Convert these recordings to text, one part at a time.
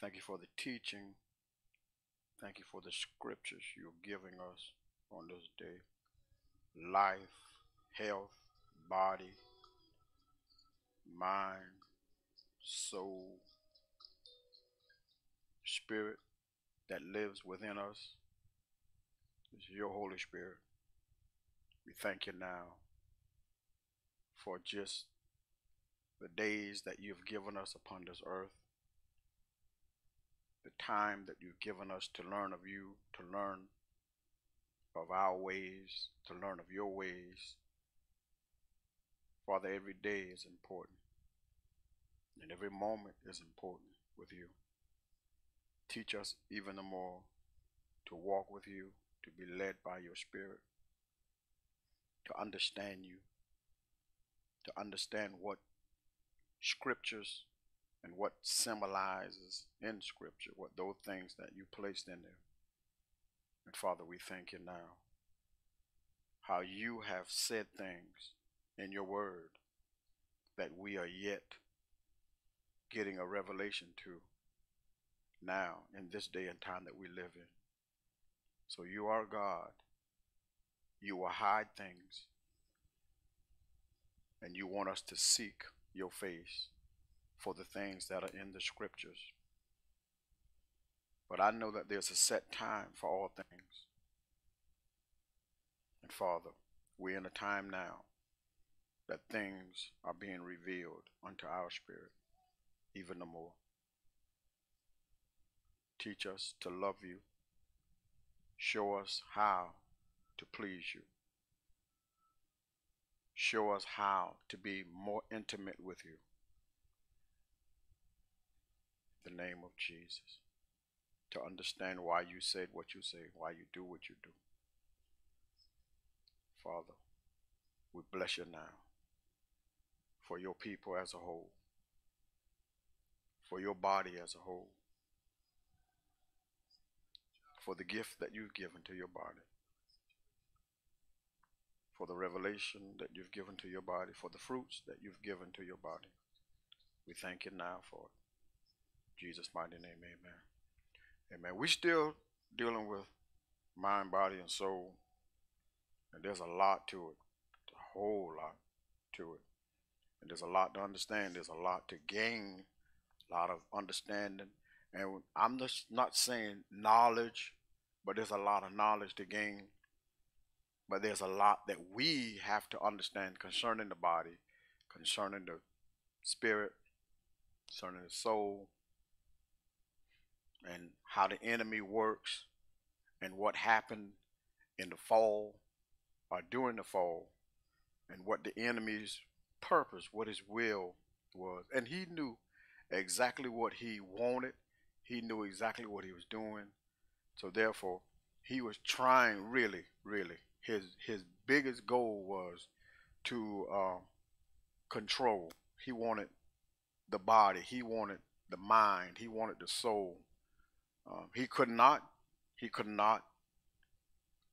Thank you for the teaching. Thank you for the scriptures you're giving us on this day. Life, health, body, mind, soul, spirit that lives within us This is your Holy Spirit. We thank you now for just the days that you've given us upon this earth, the time that you've given us to learn of you, to learn of our ways, to learn of your ways. Father, every day is important, and every moment is important with you. Teach us even the more to walk with you, to be led by your Spirit, to understand you, to understand what scriptures and what symbolizes in scripture, what those things that you placed in there. And Father, we thank you now how you have said things in your word that we are yet getting a revelation to now in this day and time that we live in. So you are God. You will hide things. And you want us to seek your face for the things that are in the scriptures. But I know that there's a set time for all things. And Father, we're in a time now that things are being revealed unto our spirit even the more. Teach us to love you. Show us how to please you. Show us how to be more intimate with you. In the name of Jesus. To understand why you said what you say, why you do what you do. Father, we bless you now for your people as a whole, for your body as a whole for the gift that you've given to your body, for the revelation that you've given to your body, for the fruits that you've given to your body. We thank you now for it. Jesus' mighty name, amen. Amen. We're still dealing with mind, body, and soul. And there's a lot to it, a whole lot to it. And there's a lot to understand, there's a lot to gain, a lot of understanding. And I'm just not saying knowledge but there's a lot of knowledge to gain. But there's a lot that we have to understand concerning the body, concerning the spirit, concerning the soul, and how the enemy works, and what happened in the fall or during the fall, and what the enemy's purpose, what his will was. And he knew exactly what he wanted, he knew exactly what he was doing, so therefore, he was trying really, really. His his biggest goal was to uh, control. He wanted the body. He wanted the mind. He wanted the soul. Um, he could not. He could not.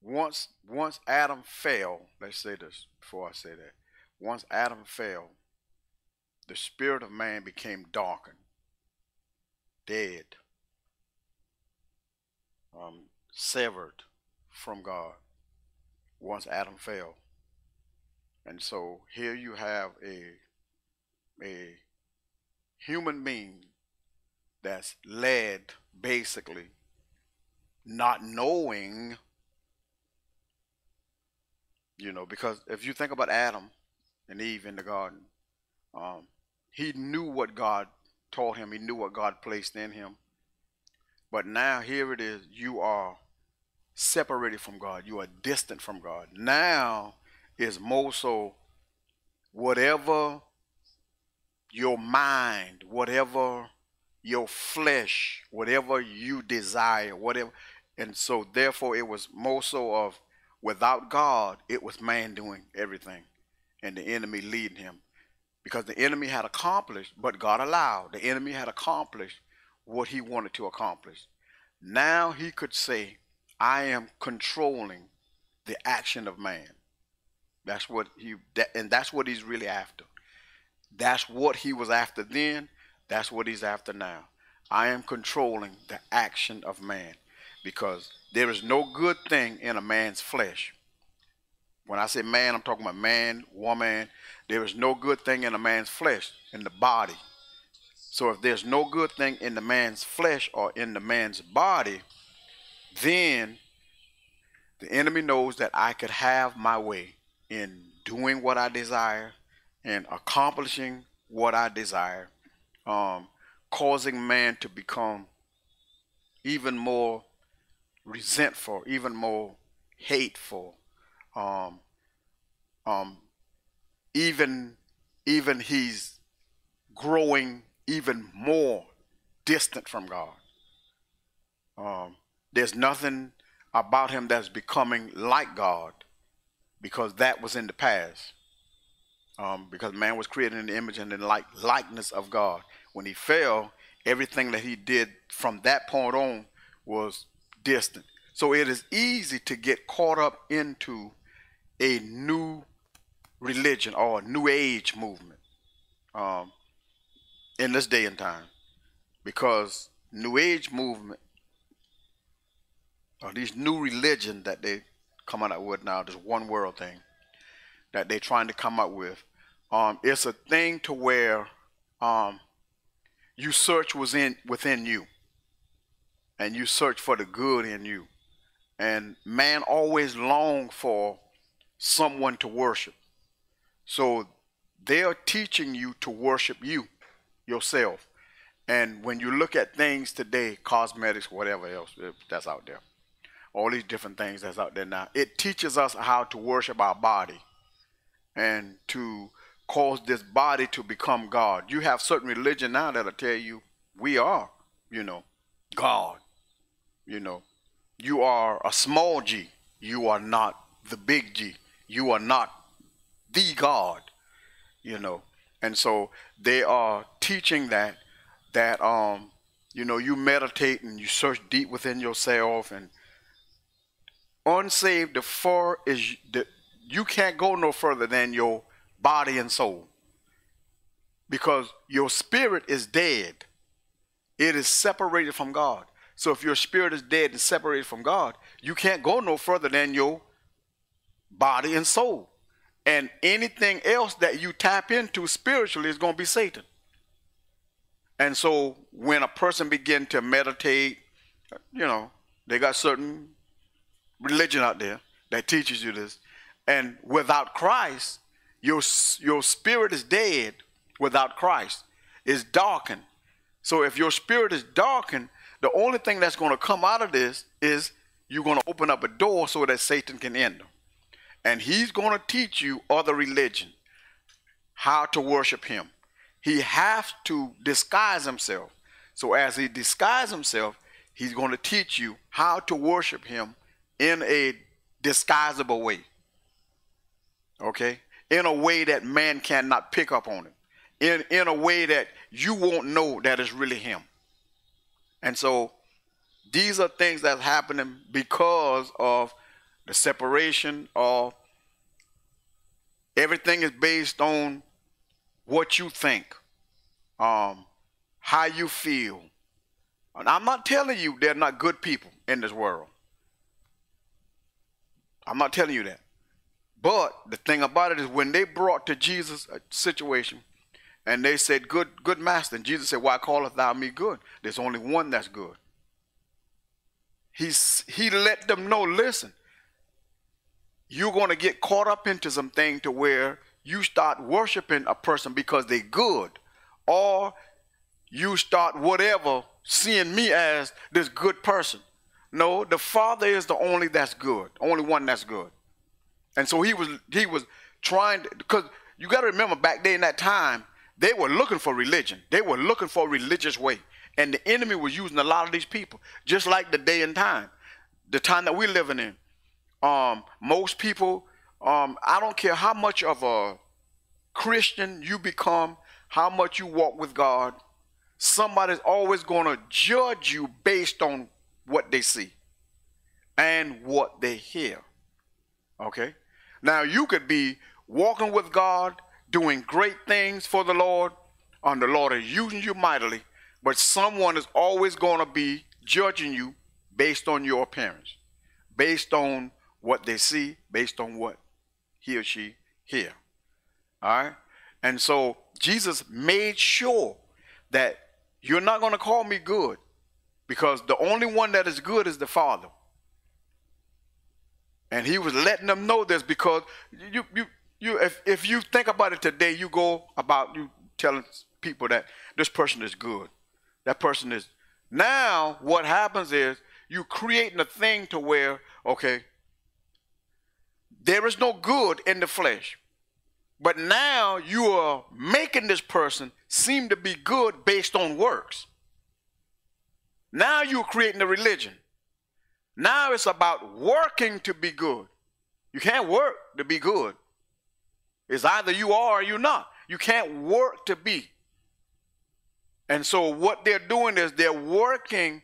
Once once Adam fell. Let's say this before I say that. Once Adam fell, the spirit of man became darkened, dead um, severed from God once Adam fell. And so here you have a a human being that's led basically not knowing you know because if you think about Adam and Eve in the garden um, he knew what God taught him he knew what God placed in him but now here it is, you are separated from God. You are distant from God. Now is more so whatever your mind, whatever your flesh, whatever you desire, whatever. And so therefore it was more so of without God, it was man doing everything and the enemy leading him. Because the enemy had accomplished, but God allowed. The enemy had accomplished what he wanted to accomplish. Now he could say, I am controlling the action of man. That's what he that, and that's what he's really after. That's what he was after then, that's what he's after now. I am controlling the action of man because there is no good thing in a man's flesh. When I say man, I'm talking about man, woman. There is no good thing in a man's flesh, in the body. So if there's no good thing in the man's flesh or in the man's body, then the enemy knows that I could have my way in doing what I desire and accomplishing what I desire, um, causing man to become even more resentful, even more hateful, um, um, even even he's growing even more distant from God. Um, there's nothing about him that's becoming like God because that was in the past. Um, because man was created in the image and the like, likeness of God. When he fell, everything that he did from that point on was distant. So it is easy to get caught up into a new religion or a new age movement um, in this day and time because new age movement or these new religion that they coming out with now this one world thing that they're trying to come up with um, it's a thing to where um, you search within within you. And you search for the good in you. And man always long for someone to worship. So they are teaching you to worship you yourself. And when you look at things today cosmetics whatever else eh, that's out there. All these different things that's out there now. It teaches us how to worship our body and to cause this body to become God. You have certain religion now that'll tell you we are, you know, God. You know, you are a small g. You are not the big G. You are not the God, you know. And so they are teaching that that um you know you meditate and you search deep within yourself and unsaved, the far is the you can't go no further than your body and soul. Because your spirit is dead. It is separated from God. So if your spirit is dead and separated from God, you can't go no further than your body and soul. And anything else that you tap into spiritually is going to be Satan. And so when a person begin to meditate, you know, they got certain religion out there that teaches you this. And without Christ, your, your spirit is dead without Christ. It's darkened. So if your spirit is darkened, the only thing that's going to come out of this is you're going to open up a door so that Satan can enter. And he's going to teach you other religion, how to worship him. He has to disguise himself. So as he disguises himself, he's going to teach you how to worship him in a disguisable way. Okay? In a way that man cannot pick up on it. In, in a way that you won't know that it's really him. And so these are things that's happening because of the separation of everything is based on what you think, um, how you feel. And I'm not telling you they're not good people in this world. I'm not telling you that. But the thing about it is when they brought to Jesus a situation and they said, Good, good master, and Jesus said, Why callest thou me good? There's only one that's good. He's he let them know, listen, you're going to get caught up into something to where you start worshiping a person because they're good. Or you start whatever seeing me as this good person. No, the Father is the only that's good, only one that's good. And so he was he was trying because you got to remember back then in that time they were looking for religion. They were looking for a religious way, and the enemy was using a lot of these people, just like the day and time, the time that we're living in. Um, most people, um, I don't care how much of a Christian you become, how much you walk with God, somebody's always going to judge you based on what they see and what they hear. Okay? Now, you could be walking with God, doing great things for the Lord, and the Lord is using you mightily, But someone is always going to be judging you based on your appearance, based on what they see, based on what he or she hear. All right? And so Jesus made sure that you're not going to call me good because the only one that is good is the Father. And he was letting them know this because you you you if, if you think about it today, you go about you telling people that this person is good. That person is now what happens is you creating a thing to where, okay, there is no good in the flesh. But now you are making this person seem to be good based on works. Now you're creating a religion. Now it's about working to be good. You can't work to be good. It's either you are or you're not. You can't work to be. And so what they're doing is they're working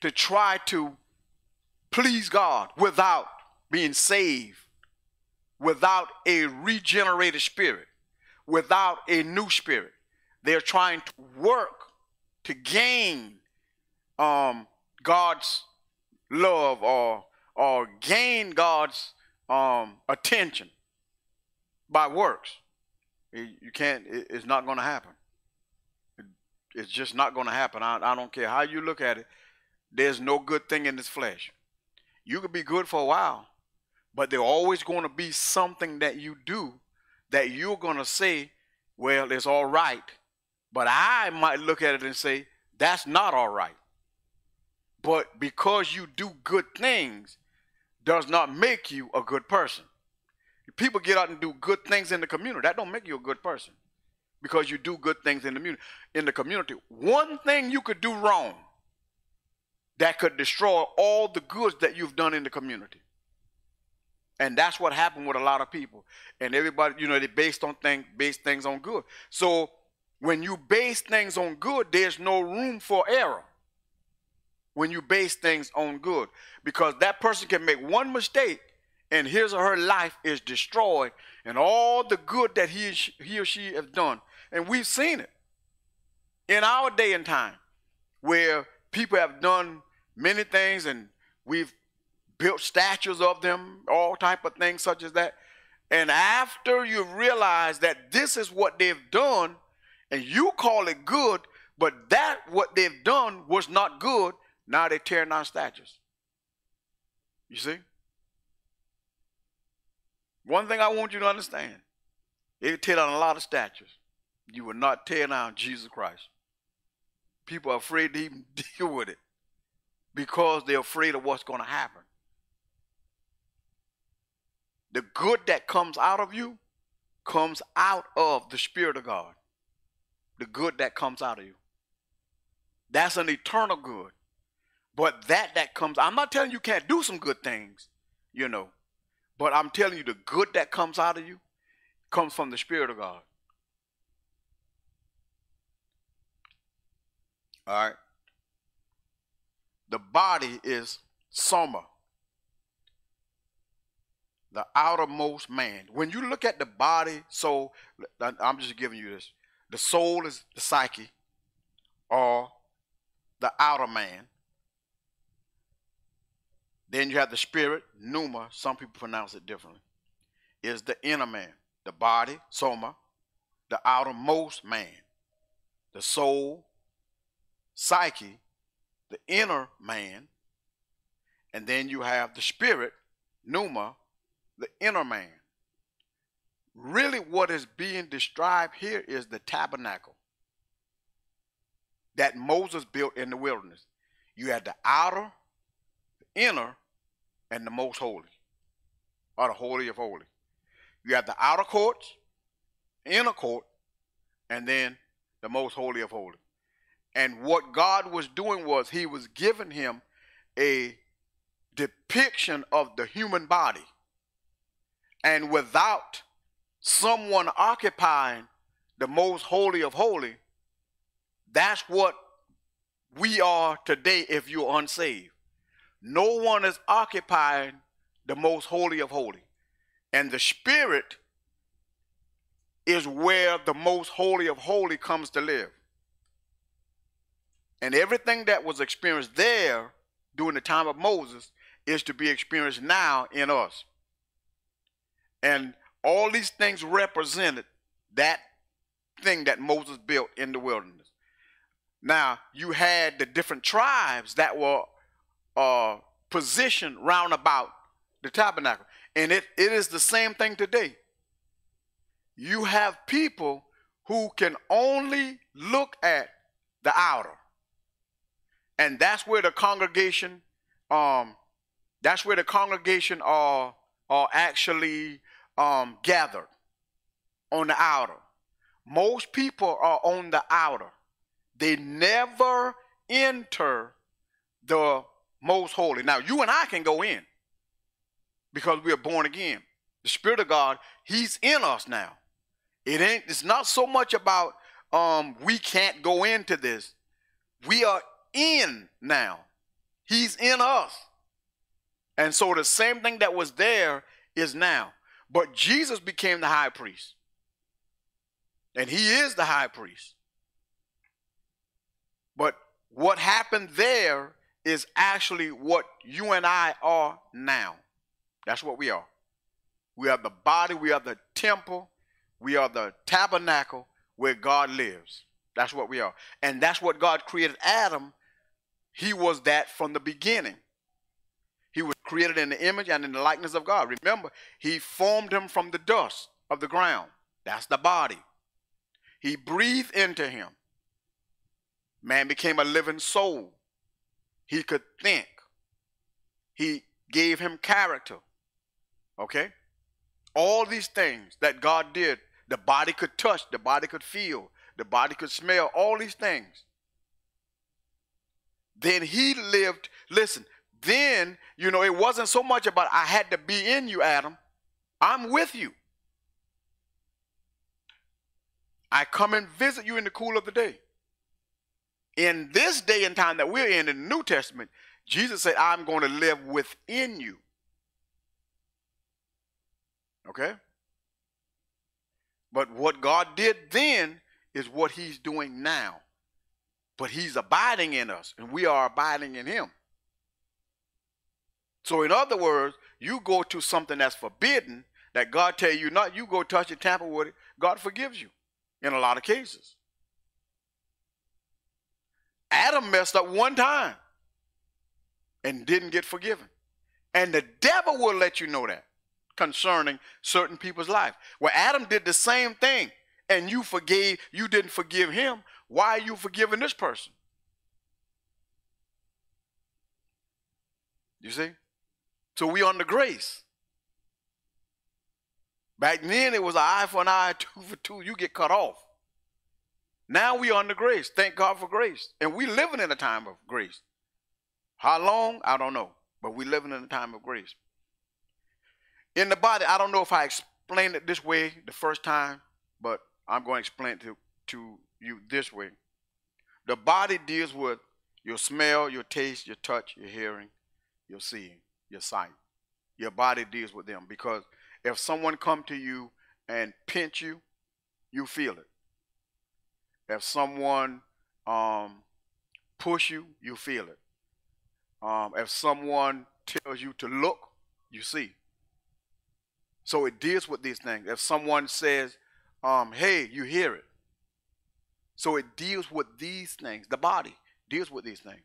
to try to please God without being saved without a regenerated spirit, without a new spirit. They're trying to work to gain um, God's love or or gain God's um, attention by works. You can't. It's not going to happen. It's just not going to happen. I, I don't care how you look at it. There's no good thing in this flesh. You could be good for a while, but there's always going to be something that you do that you're going to say, well, it's all right. But I might look at it and say, that's not all right. But because you do good things does not make you a good person. People get out and do good things in the community. That don't make you a good person because you do good things in the community. In the community, one thing you could do wrong that could destroy all the goods that you've done in the community. And that's what happened with a lot of people. And everybody, you know, they based on things, base things on good. So when you base things on good, there's no room for error. When you base things on good, because that person can make one mistake, and his or her life is destroyed, and all the good that he he or she has done, and we've seen it. In our day and time, where people have done many things, and we've built statues of them, all type of things such as that. And after you realize that this is what they've done, and you call it good, but that what they've done was not good, now they're tearing down statues. You see? One thing I want you to understand, they tear down a lot of statues. You will not tear down Jesus Christ. People are afraid to even deal with it because they're afraid of what's going to happen the good that comes out of you comes out of the Spirit of God. The good that comes out of you. That's an eternal good. But that that comes, I'm not telling you can't do some good things, you know. But I'm telling you the good that comes out of you comes from the Spirit of God. All right. The body is soma the outermost man. When you look at the body, soul, I'm just giving you this. The soul is the psyche or the outer man. Then you have the spirit, pneuma, some people pronounce it differently, is the inner man. The body, soma, the outermost man. The soul, psyche, the inner man. And then you have the spirit, pneuma, the inner man. Really, what is being described here is the tabernacle that Moses built in the wilderness. You had the outer, the inner, and the most holy, or the holy of holy. You have the outer courts, inner court, and then the most holy of holy. And what God was doing was he was giving him a depiction of the human body and without someone occupying the most holy of holy, that's what we are today if you're unsaved. No one is occupying the most holy of holy. And the spirit is where the most holy of holy comes to live. And everything that was experienced there during the time of Moses is to be experienced now in us. And all these things represented that thing that Moses built in the wilderness. Now, you had the different tribes that were uh, positioned round about the tabernacle. And it, it is the same thing today. You have people who can only look at the outer. And that's where the congregation, um, that's where the congregation are, are actually um, gathered on the outer. Most people are on the outer. They never enter the most holy. Now, you and I can go in because we are born again. The Spirit of God, He's in us now. It ain't, it's not so much about um, we can't go into this. We are in now. He's in us. And so the same thing that was there is now. But Jesus became the high priest. And he is the high priest. But what happened there is actually what you and I are now. That's what we are. We are the body, we are the temple, we are the tabernacle where God lives. That's what we are. And that's what God created Adam. He was that from the beginning. He was created in the image and in the likeness of God. Remember, he formed him from the dust of the ground. That's the body. He breathed into him. Man became a living soul. He could think. He gave him character. Okay? All these things that God did, the body could touch, the body could feel, the body could smell, all these things. Then he lived, listen, then, you know, it wasn't so much about I had to be in you, Adam. I'm with you. I come and visit you in the cool of the day. In this day and time that we're in, in the New Testament, Jesus said, I'm going to live within you. Okay? But what God did then is what he's doing now. But he's abiding in us, and we are abiding in him. So, in other words, you go to something that's forbidden that God tell you not, you go touch it, tamper with it, God forgives you in a lot of cases. Adam messed up one time and didn't get forgiven. And the devil will let you know that concerning certain people's life. Well, Adam did the same thing and you forgave, you didn't forgive him. Why are you forgiving this person? You see? So we under grace. Back then it was an eye for an eye, two for two. You get cut off. Now we are under grace. Thank God for grace. And we living in a time of grace. How long? I don't know. But we living in a time of grace. In the body, I don't know if I explained it this way the first time, but I'm going to explain it to, to you this way. The body deals with your smell, your taste, your touch, your hearing, your seeing your sight. Your body deals with them because if someone come to you and pinch you, you feel it. If someone um, push you, you feel it. Um, if someone tells you to look, you see. So it deals with these things. If someone says, um, hey, you hear it. So it deals with these things. The body deals with these things.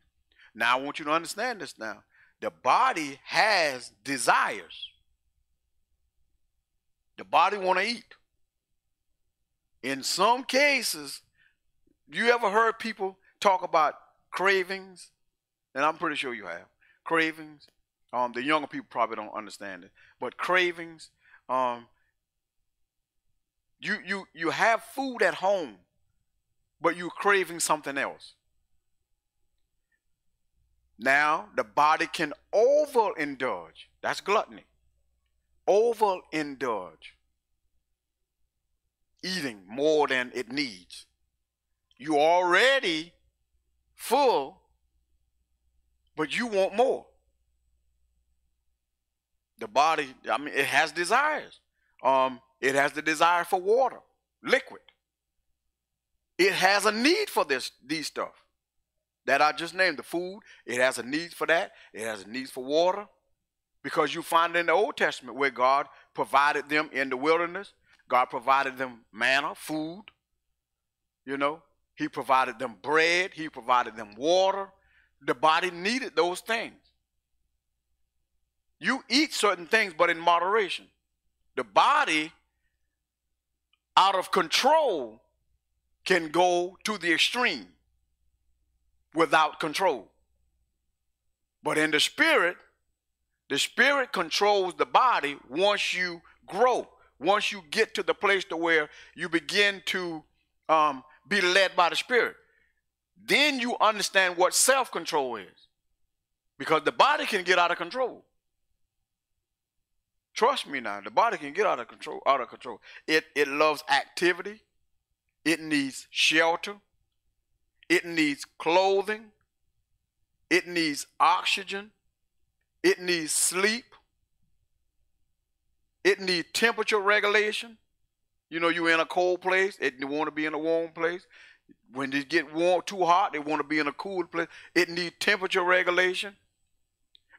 Now I want you to understand this now the body has desires. The body want to eat. In some cases, you ever heard people talk about cravings? And I'm pretty sure you have cravings. Um, the younger people probably don't understand it, but cravings. Um, you you you have food at home, but you're craving something else. Now, the body can overindulge. That's gluttony. Overindulge. Eating more than it needs. You already full, but you want more. The body, I mean, it has desires. Um, it has the desire for water, liquid. It has a need for this, these stuff. that I just named, the food, it has a need for that. It has a need for water. Because you find in the Old Testament where God provided them in the wilderness. God provided them manna, food. You know, He provided them bread. He provided them water. The body needed those things. You eat certain things, but in moderation. The body, out of control, can go to the extreme without control. But in the spirit, the spirit controls the body once you grow, once you get to the place to where you begin to um, be led by the spirit. Then you understand what self-control is. Because the body can get out of control. Trust me now, the body can get out of control, out of control. It it loves activity. It needs shelter. It needs clothing. It needs oxygen. It needs sleep. It needs temperature regulation. You know, you're in a cold place, it want to be in a warm place. When they get warm too hot, they want to be in a cool place. It needs temperature regulation.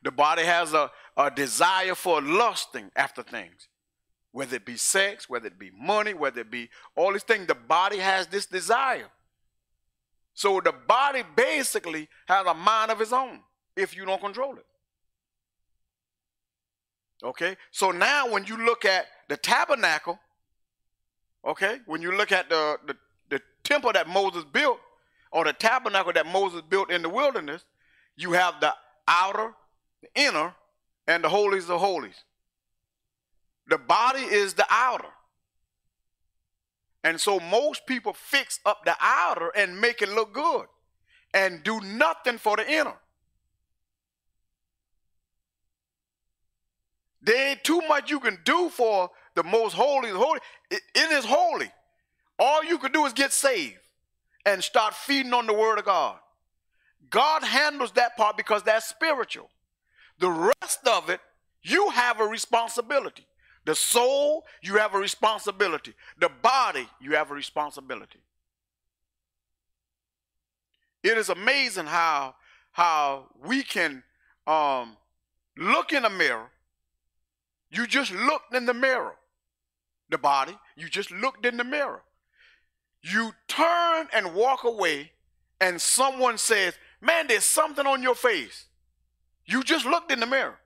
The body has a, a desire for lusting after things, whether it be sex, whether it be money, whether it be all these things. The body has this desire. So the body basically has a mind of its own if you don't control it. Okay? So now when you look at the tabernacle, okay, when you look at the, the, the temple that Moses built, or the tabernacle that Moses built in the wilderness, you have the outer, the inner, and the holies of holies. The body is the outer. And so most people fix up the outer and make it look good and do nothing for the inner. There ain't too much you can do for the most holy. Holy, it, it is holy. All you can do is get saved and start feeding on the word of God. God handles that part because that's spiritual. The rest of it, you have a responsibility. The soul, you have a responsibility. The body, you have a responsibility. It is amazing how how we can um, look in a mirror you just looked in the mirror. The body, you just looked in the mirror. You turn and walk away, and someone says, Man, there's something on your face. You just looked in the mirror.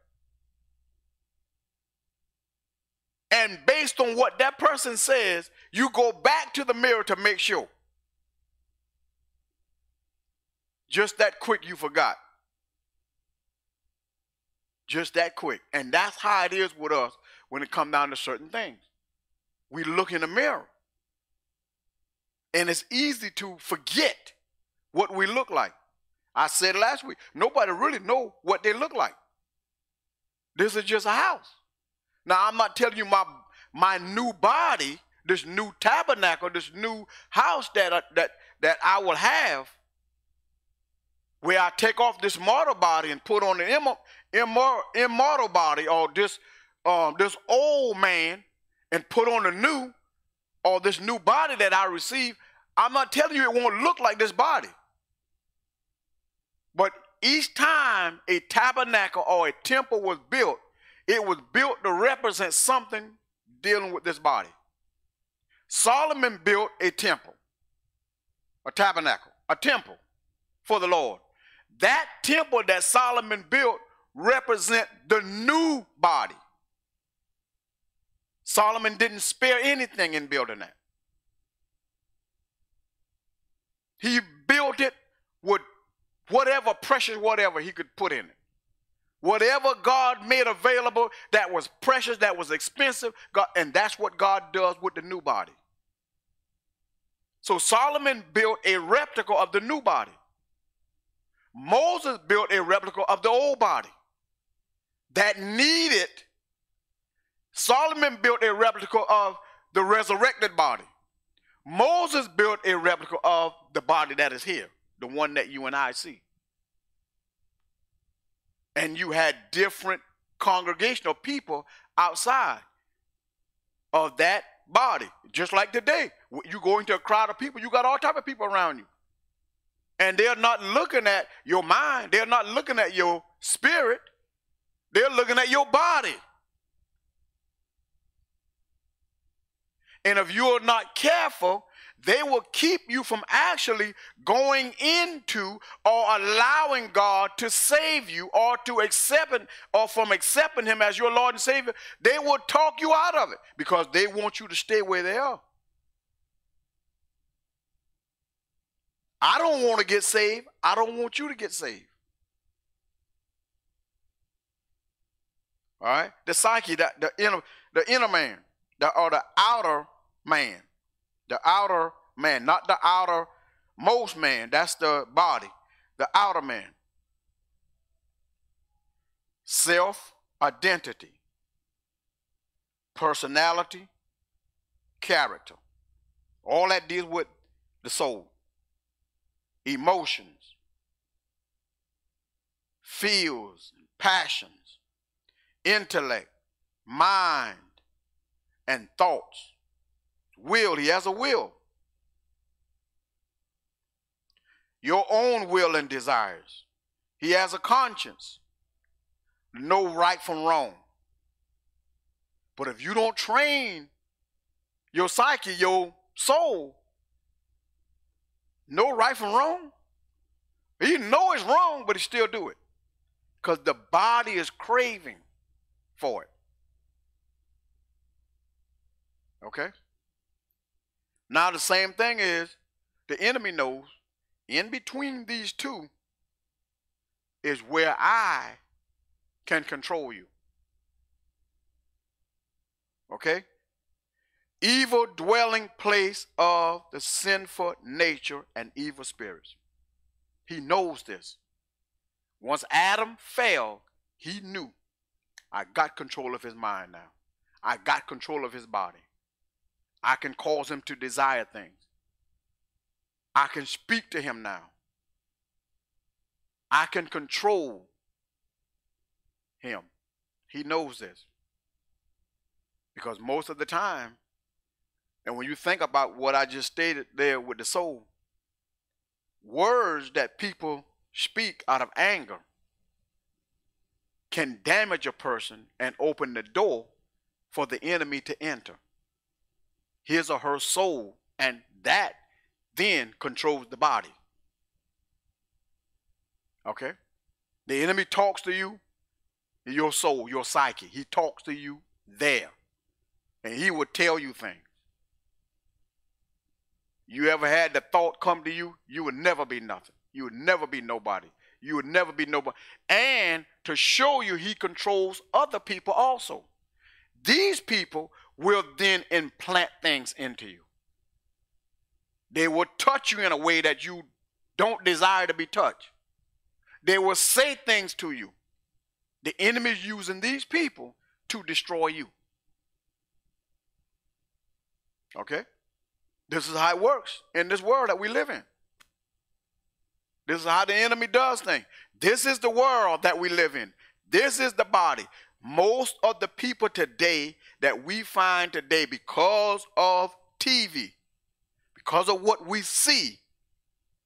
And based on what that person says, you go back to the mirror to make sure. Just that quick, you forgot. Just that quick. And that's how it is with us when it comes down to certain things. We look in the mirror. And it's easy to forget what we look like. I said last week, nobody really know what they look like. This is just a house. Now I'm not telling you my my new body, this new tabernacle, this new house that uh, that that I will have, where I take off this mortal body and put on the immortal, immortal body or this um, this old man and put on a new or this new body that I receive, I'm not telling you it won't look like this body. But each time a tabernacle or a temple was built, it was built to represent something dealing with this body. Solomon built a temple, a tabernacle, a temple for the Lord. That temple that Solomon built represent the new body. Solomon didn't spare anything in building that. He built it with whatever precious whatever he could put in it. Whatever God made available that was precious, that was expensive, God, and that's what God does with the new body. So Solomon built a replica of the new body. Moses built a replica of the old body that needed. Solomon built a replica of the resurrected body. Moses built a replica of the body that is here, the one that you and I see. And you had different congregational people outside of that body. Just like today, you go into a crowd of people, you got all type of people around you. And they're not looking at your mind, they're not looking at your spirit, they're looking at your body. And if you are not careful, they will keep you from actually going into or allowing God to save you or to accept or from accepting Him as your Lord and Savior. They will talk you out of it because they want you to stay where they are. I don't want to get saved. I don't want you to get saved. All right? The psyche, the, the inner, the inner man, the, or the outer man. The outer man, not the outer most man. That's the body. The outer man. Self identity, personality, character. All that deals with the soul. Emotions, feels, passions, intellect, mind, and thoughts will. He has a will. Your own will and desires. He has a conscience. Know right from wrong. But if you don't train your psyche, your soul, know right from wrong, he know it's wrong, but he still do it. Because the body is craving for it. Okay? Now, the same thing is the enemy knows in between these two is where I can control you. Okay? Evil dwelling place of the sinful nature and evil spirits. He knows this. Once Adam fell, he knew I got control of his mind now. I got control of his body. I can cause him to desire things. I can speak to him now. I can control him. He knows this. Because most of the time, and when you think about what I just stated there with the soul, words that people speak out of anger can damage a person and open the door for the enemy to enter his or her soul, and that then controls the body. Okay? The enemy talks to you, your soul, your psyche. He talks to you there. And he will tell you things. You ever had the thought come to you, you would never be nothing. You would never be nobody. You would never be nobody. And to show you he controls other people also. These people will then implant things into you. They will touch you in a way that you don't desire to be touched. They will say things to you. The enemy is using these people to destroy you. Okay? This is how it works in this world that we live in. This is how the enemy does things. This is the world that we live in. This is the body. Most of the people today that we find today because of TV, because of what we see,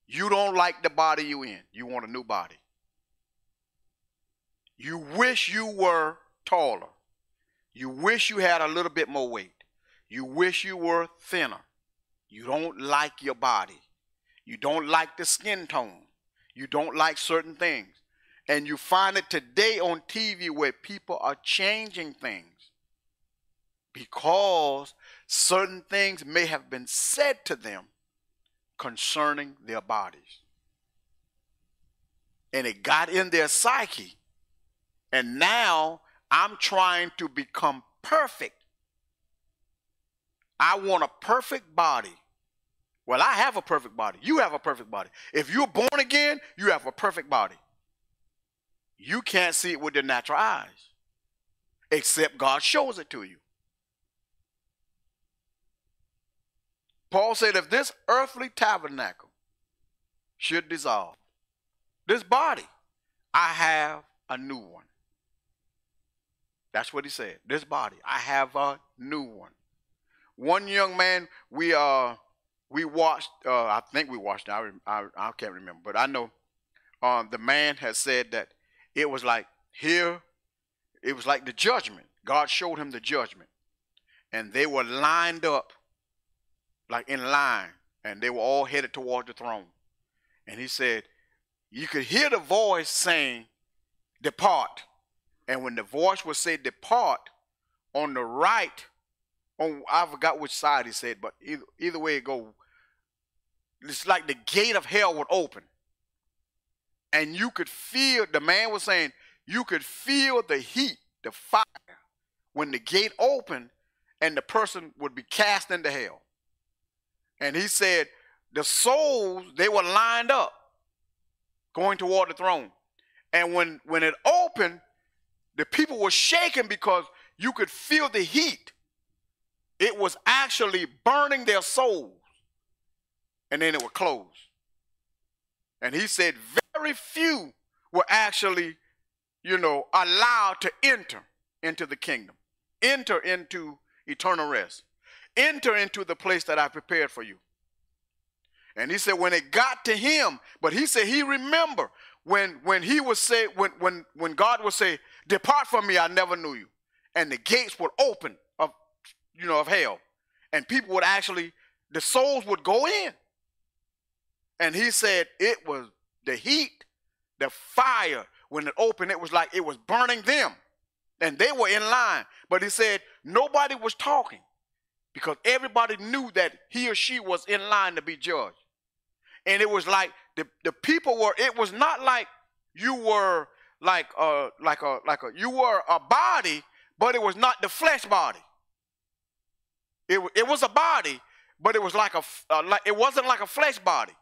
you don't like the body you in. You want a new body. You wish you were taller. You wish you had a little bit more weight. You wish you were thinner. You don't like your body. You don't like the skin tone. You don't like certain things. And you find it today on TV where people are changing things because certain things may have been said to them concerning their bodies. And it got in their psyche. And now I'm trying to become perfect. I want a perfect body. Well, I have a perfect body. You have a perfect body. If you're born again, you have a perfect body. You can't see it with your natural eyes, except God shows it to you. Paul said, if this earthly tabernacle should dissolve, this body, I have a new one. That's what he said. This body, I have a new one. One young man, we uh we watched. Uh, I think we watched. I, I I can't remember, but I know um, the man had said that it was like here, it was like the judgment. God showed him the judgment, and they were lined up, like in line, and they were all headed toward the throne. And he said, you could hear the voice saying, "Depart," and when the voice would say, "Depart," on the right, on I forgot which side he said, but either either way it go, it's like the gate of hell would open. And you could feel, the man was saying, you could feel the heat, the fire, when the gate opened and the person would be cast into hell. And he said, the souls, they were lined up going toward the throne. And when, when it opened, the people were shaking because you could feel the heat. It was actually burning their souls and then it would close. And he said, very few were actually, you know, allowed to enter into the kingdom, enter into eternal rest, enter into the place that I prepared for you. And he said, when it got to him, but he said he remember when when he would say, when when when God would say, Depart from me, I never knew you. And the gates would open of you know of hell. And people would actually, the souls would go in. And he said it was the heat, the fire, when it opened, it was like it was burning them. And they were in line. But he said nobody was talking because everybody knew that he or she was in line to be judged. And it was like the, the people were, it was not like you were like a like a like a you were a body, but it was not the flesh body. It, it was a body, but it was like a uh, like it wasn't like a flesh body.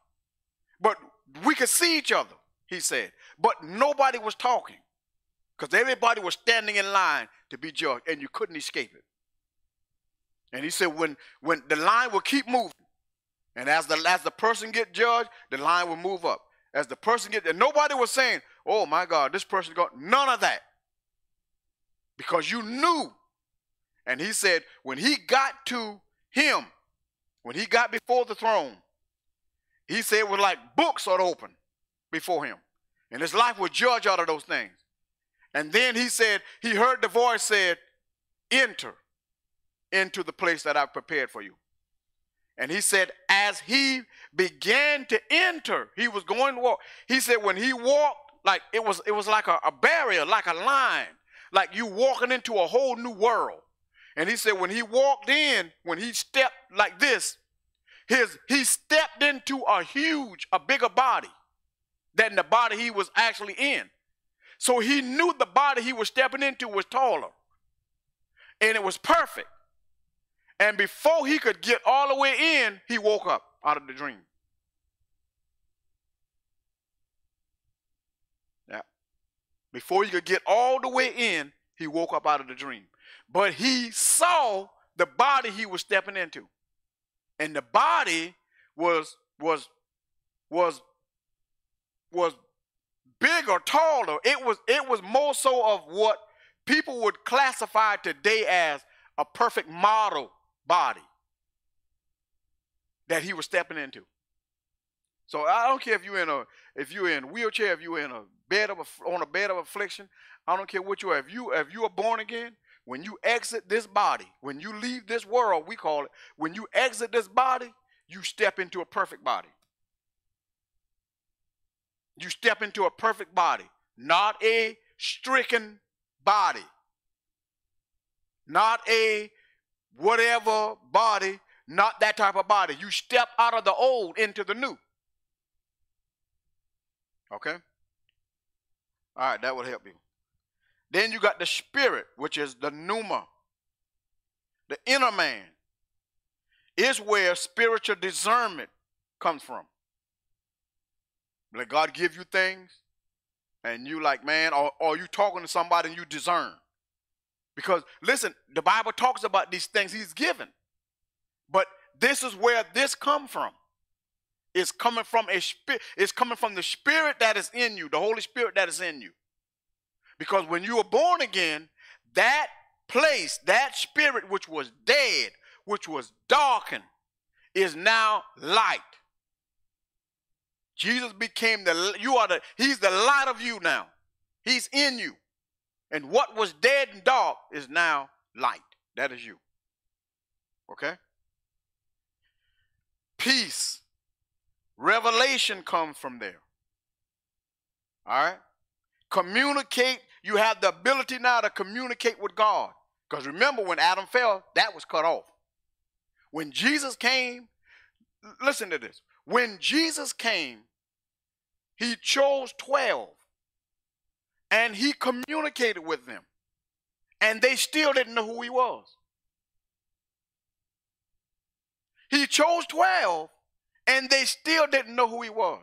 But we could see each other, he said. But nobody was talking because everybody was standing in line to be judged, and you couldn't escape it. And he said, when, when the line will keep moving, and as the, as the person get judged, the line will move up. As the person get, and nobody was saying, oh my God, this person got none of that. Because you knew. And he said, when he got to him, when he got before the throne, he said it was like books are open before him. And his life was judged out of those things. And then he said, he heard the voice said, enter into the place that I've prepared for you. And he said, as he began to enter, he was going to walk. He said, when he walked, like it was, it was like a, a barrier, like a line, like you walking into a whole new world. And he said, when he walked in, when he stepped like this, his he stepped into a huge, a bigger body than the body he was actually in. So he knew the body he was stepping into was taller. And it was perfect. And before he could get all the way in, he woke up out of the dream. Yeah. Before he could get all the way in, he woke up out of the dream. But he saw the body he was stepping into and the body was was was was big bigger, taller. It was it was more so of what people would classify today as a perfect model body that he was stepping into. So I don't care if you're in a if you're in wheelchair, if you're in a bed of a, on a bed of affliction. I don't care what you are. If you if you are born again, when you exit this body, when you leave this world, we call it, when you exit this body, you step into a perfect body. You step into a perfect body, not a stricken body, not a whatever body, not that type of body. You step out of the old into the new. Okay? All right, that would help you. Then you got the spirit, which is the pneuma, the inner man, is where spiritual discernment comes from. Let God give you things, and you like, man, or, or you talking to somebody and you discern. Because listen, the Bible talks about these things he's given. But this is where this come from. It's coming from a spirit, it's coming from the spirit that is in you, the Holy Spirit that is in you. Because when you were born again, that place, that spirit which was dead, which was darkened, is now light. Jesus became the you are the he's the light of you now. He's in you. And what was dead and dark is now light. That is you. Okay? Peace. Revelation comes from there. All right? Communicate. You have the ability now to communicate with God. Because remember, when Adam fell, that was cut off. When Jesus came, listen to this. When Jesus came, he chose 12 and he communicated with them. And they still didn't know who he was. He chose 12 and they still didn't know who he was.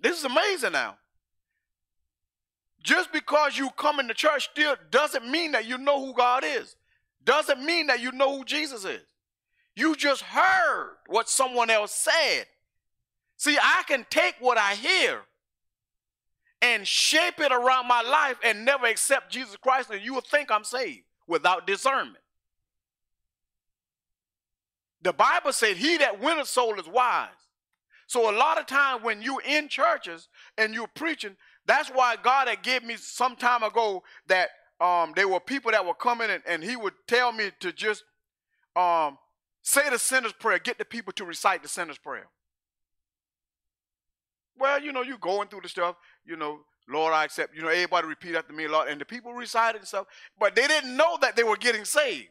This is amazing now. Just because you come into church still doesn't mean that you know who God is. Doesn't mean that you know who Jesus is. You just heard what someone else said. See, I can take what I hear and shape it around my life and never accept Jesus Christ, and you will think I'm saved without discernment. The Bible said, He that winneth soul is wise. So a lot of times when you're in churches and you're preaching, that's why God had given me some time ago that um, there were people that were coming and, and he would tell me to just um, say the sinner's prayer, get the people to recite the sinner's prayer. Well, you know, you going through the stuff, you know, Lord, I accept, you know, everybody repeat after me, Lord, and the people recited and stuff, but they didn't know that they were getting saved.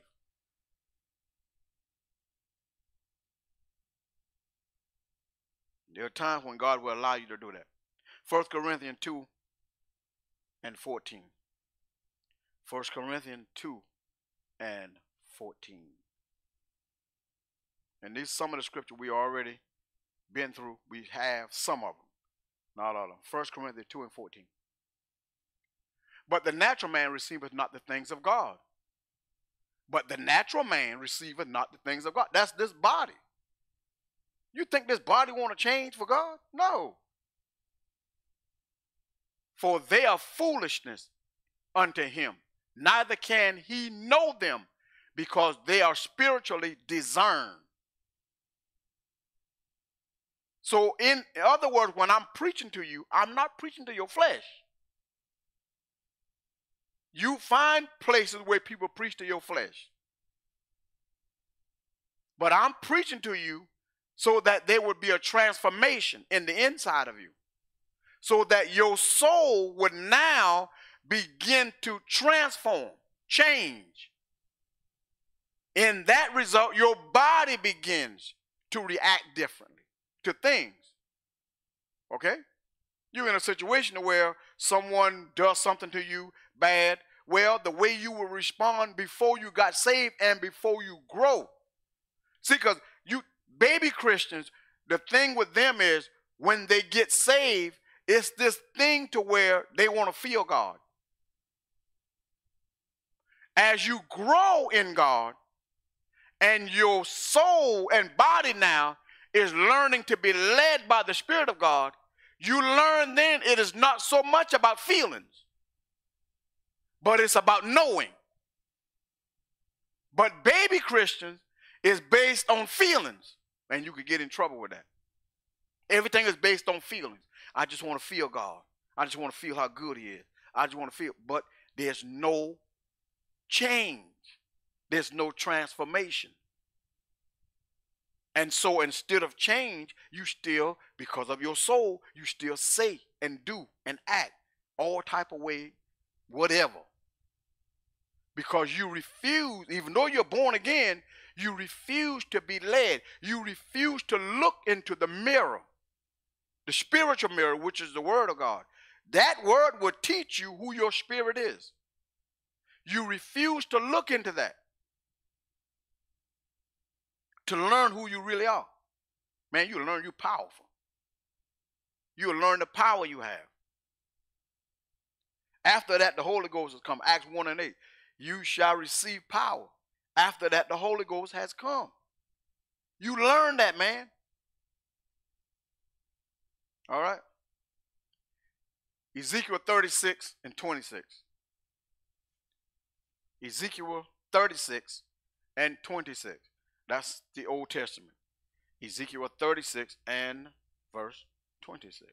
There are times when God will allow you to do that. 1 Corinthians 2 and 14. 1 Corinthians 2 and 14. And these some of the scripture we already been through. We have some of them. Not all of them. 1 Corinthians 2 and 14. But the natural man receiveth not the things of God. But the natural man receiveth not the things of God. That's this body. You think this body want to change for God? No. For they are foolishness unto him. Neither can he know them because they are spiritually discerned. So, in other words, when I'm preaching to you, I'm not preaching to your flesh. You find places where people preach to your flesh. But I'm preaching to you so that there would be a transformation in the inside of you. So that your soul would now begin to transform, change. In that result, your body begins to react differently to things. Okay? You're in a situation where someone does something to you bad. Well, the way you will respond before you got saved and before you grow. See, because you baby Christians, the thing with them is when they get saved, it's this thing to where they want to feel God. As you grow in God, and your soul and body now is learning to be led by the Spirit of God, you learn then it is not so much about feelings, but it's about knowing. But baby Christians is based on feelings, and you could get in trouble with that. Everything is based on feelings. I just want to feel God. I just want to feel how good He is. I just want to feel, but there's no change. There's no transformation. And so instead of change, you still, because of your soul, you still say and do and act all type of way, whatever. Because you refuse, even though you're born again, you refuse to be led. You refuse to look into the mirror, the spiritual mirror, which is the Word of God. That Word will teach you who your spirit is. You refuse to look into that to learn who you really are. Man, you'll learn you're powerful. You'll learn the power you have. After that, the Holy Ghost has come. Acts 1 and 8. You shall receive power. After that, the Holy Ghost has come. You learn that, man. All right? Ezekiel 36 and 26. Ezekiel 36 and 26. That's the Old Testament. Ezekiel 36 and verse 26.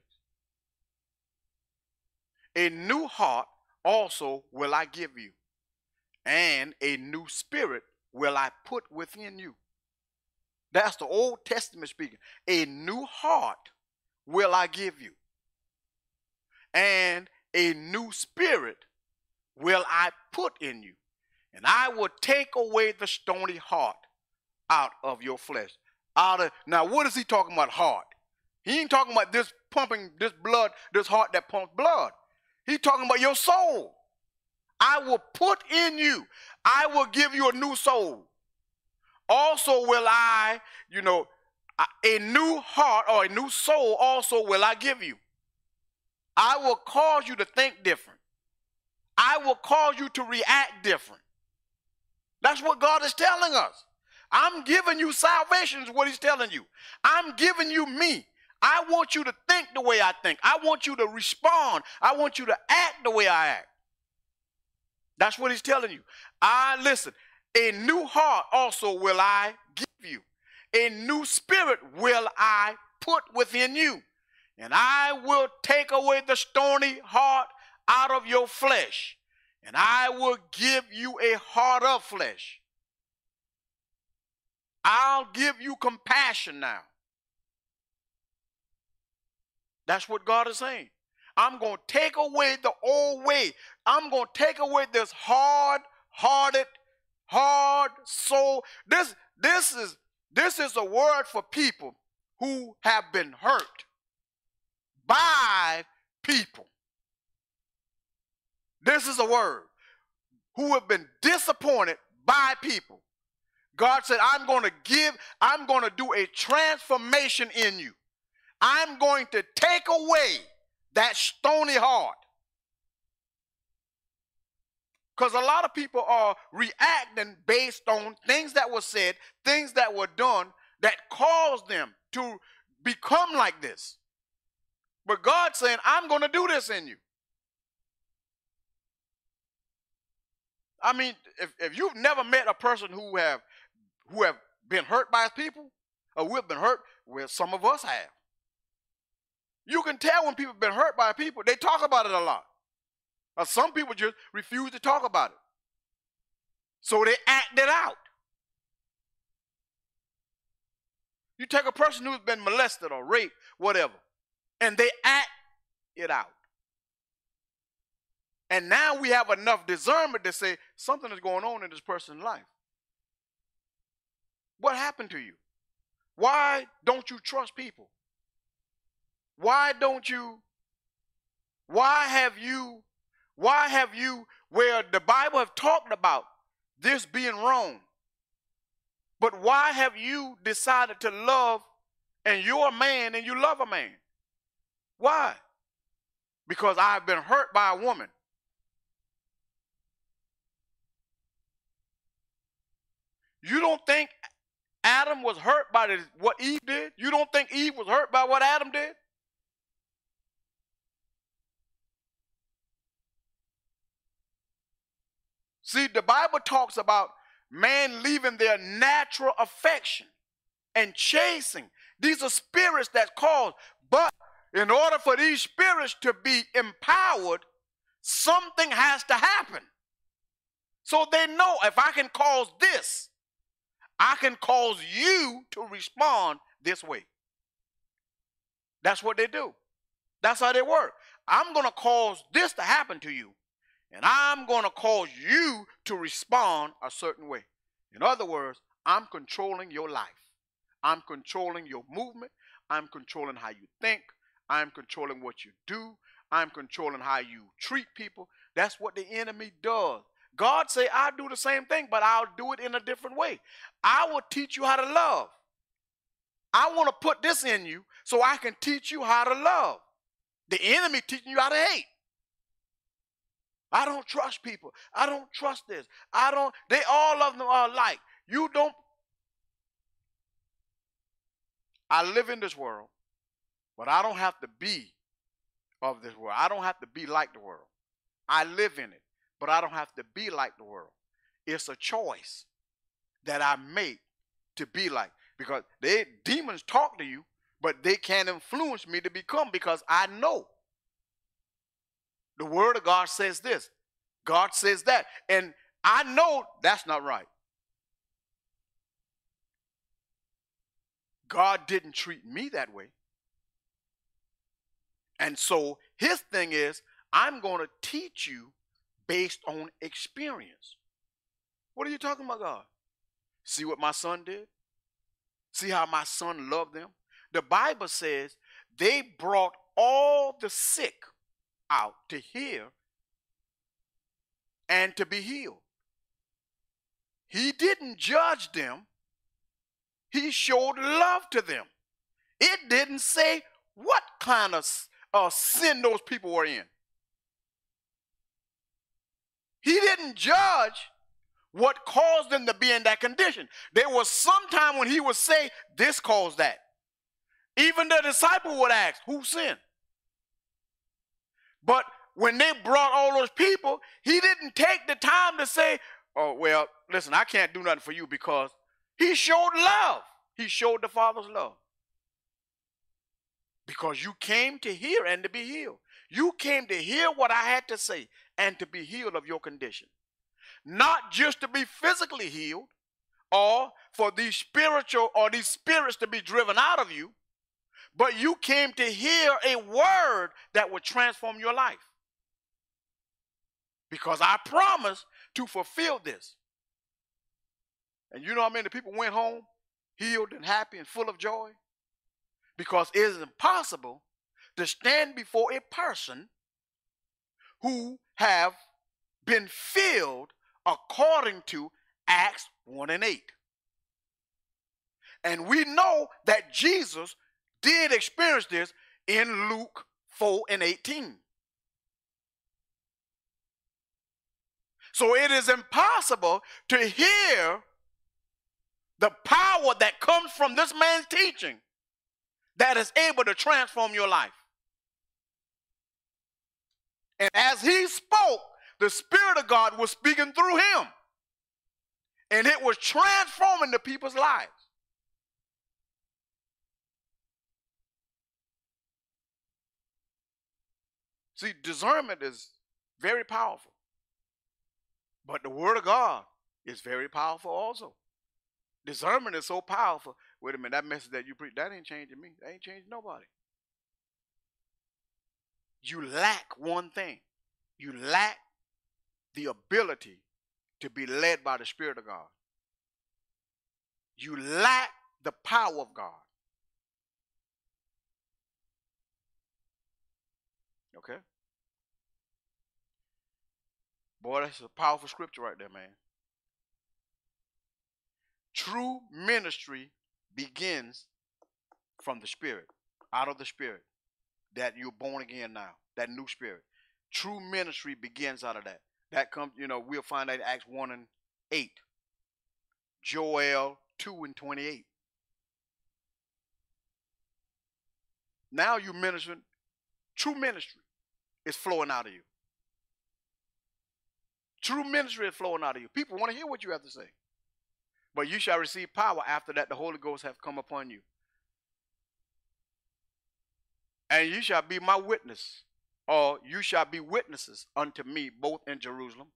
A new heart also will I give you, and a new spirit will I put within you. That's the Old Testament speaking. A new heart will I give you, and a new spirit will I put in you, and I will take away the stony heart out of your flesh. Out of now, what is he talking about? Heart. He ain't talking about this pumping, this blood, this heart that pumps blood. He's talking about your soul. I will put in you. I will give you a new soul. Also will I, you know, a new heart or a new soul also will I give you. I will cause you to think different. I will cause you to react different. That's what God is telling us. I'm giving you salvation, is what He's telling you. I'm giving you me. I want you to think the way I think. I want you to respond. I want you to act the way I act. That's what He's telling you. I listen. A new heart also will I give you. A new spirit will I put within you. And I will take away the stony heart out of your flesh. And I will give you a heart of flesh. I'll give you compassion now. That's what God is saying. I'm going to take away the old way. I'm going to take away this hard hearted, hard soul. This, this, is, this is a word for people who have been hurt by people. This is a word who have been disappointed by people. God said, I'm going to give, I'm going to do a transformation in you. I'm going to take away that stony heart. Because a lot of people are reacting based on things that were said, things that were done that caused them to become like this. But God's saying, I'm going to do this in you. I mean, if, if you've never met a person who have who have been hurt by people, or have been hurt, well, some of us have. You can tell when people have been hurt by people. They talk about it a lot. Or some people just refuse to talk about it. So they act it out. You take a person who's been molested or raped, whatever, and they act it out. And now we have enough discernment to say something is going on in this person's life. What happened to you? Why don't you trust people? Why don't you? Why have you? Why have you? Where the Bible have talked about this being wrong, but why have you decided to love and you're a man and you love a man? Why? Because I've been hurt by a woman. You don't think Adam was hurt by what Eve did? You don't think Eve was hurt by what Adam did? See, the Bible talks about man leaving their natural affection and chasing. These are spirits that cause. But in order for these spirits to be empowered, something has to happen. So they know if I can cause this, I can cause you to respond this way. That's what they do. That's how they work. I'm going to cause this to happen to you. And I'm going to cause you to respond a certain way. In other words, I'm controlling your life. I'm controlling your movement. I'm controlling how you think. I'm controlling what you do. I'm controlling how you treat people. That's what the enemy does. God say, I'll do the same thing, but I'll do it in a different way. I will teach you how to love. I want to put this in you so I can teach you how to love. The enemy teaching you how to hate. I don't trust people. I don't trust this. I don't, they all of them are alike. You don't. I live in this world, but I don't have to be of this world. I don't have to be like the world. I live in it, but I don't have to be like the world. It's a choice that I make to be like. Because they demons talk to you, but they can't influence me to become because I know. The word of God says this. God says that. And I know that's not right. God didn't treat me that way. And so his thing is, I'm going to teach you based on experience. What are you talking about, God? See what my son did? See how my son loved them? The Bible says they brought all the sick out to hear and to be healed. He didn't judge them, he showed love to them. It didn't say what kind of uh, sin those people were in. He didn't judge what caused them to be in that condition. There was some time when he would say, This caused that. Even the disciple would ask, Who sinned? But when they brought all those people, he didn't take the time to say, Oh, well, listen, I can't do nothing for you because he showed love. He showed the Father's love. Because you came to hear and to be healed. You came to hear what I had to say and to be healed of your condition. Not just to be physically healed or for these spiritual or these spirits to be driven out of you, but you came to hear a word that would transform your life. Because I promised to fulfill this. And you know how many people went home healed and happy and full of joy? Because it is impossible to stand before a person who have been filled according to Acts 1 and 8. And we know that Jesus did experience this in Luke 4 and 18. So it is impossible to hear the power that comes from this man's teaching that is able to transform your life. And as he spoke, the Spirit of God was speaking through him. And it was transforming the people's lives. See, discernment is very powerful. But the Word of God is very powerful also. Discernment is so powerful. Wait a minute, that message that you preach, that ain't changing me. That ain't changing nobody. You lack one thing. You lack the ability to be led by the Spirit of God. You lack the power of God. Okay? Boy, that's a powerful scripture right there, man. True ministry begins from the Spirit, out of the Spirit, that you're born again now, that new Spirit. True ministry begins out of that. That comes, you know, we'll find that in Acts 1 and 8, Joel 2 and 28. Now you're ministering, true ministry is flowing out of you. True ministry is flowing out of you. People want to hear what you have to say. But you shall receive power after that the Holy Ghost have come upon you. And you shall be my witness, or you shall be witnesses unto me both in Jerusalem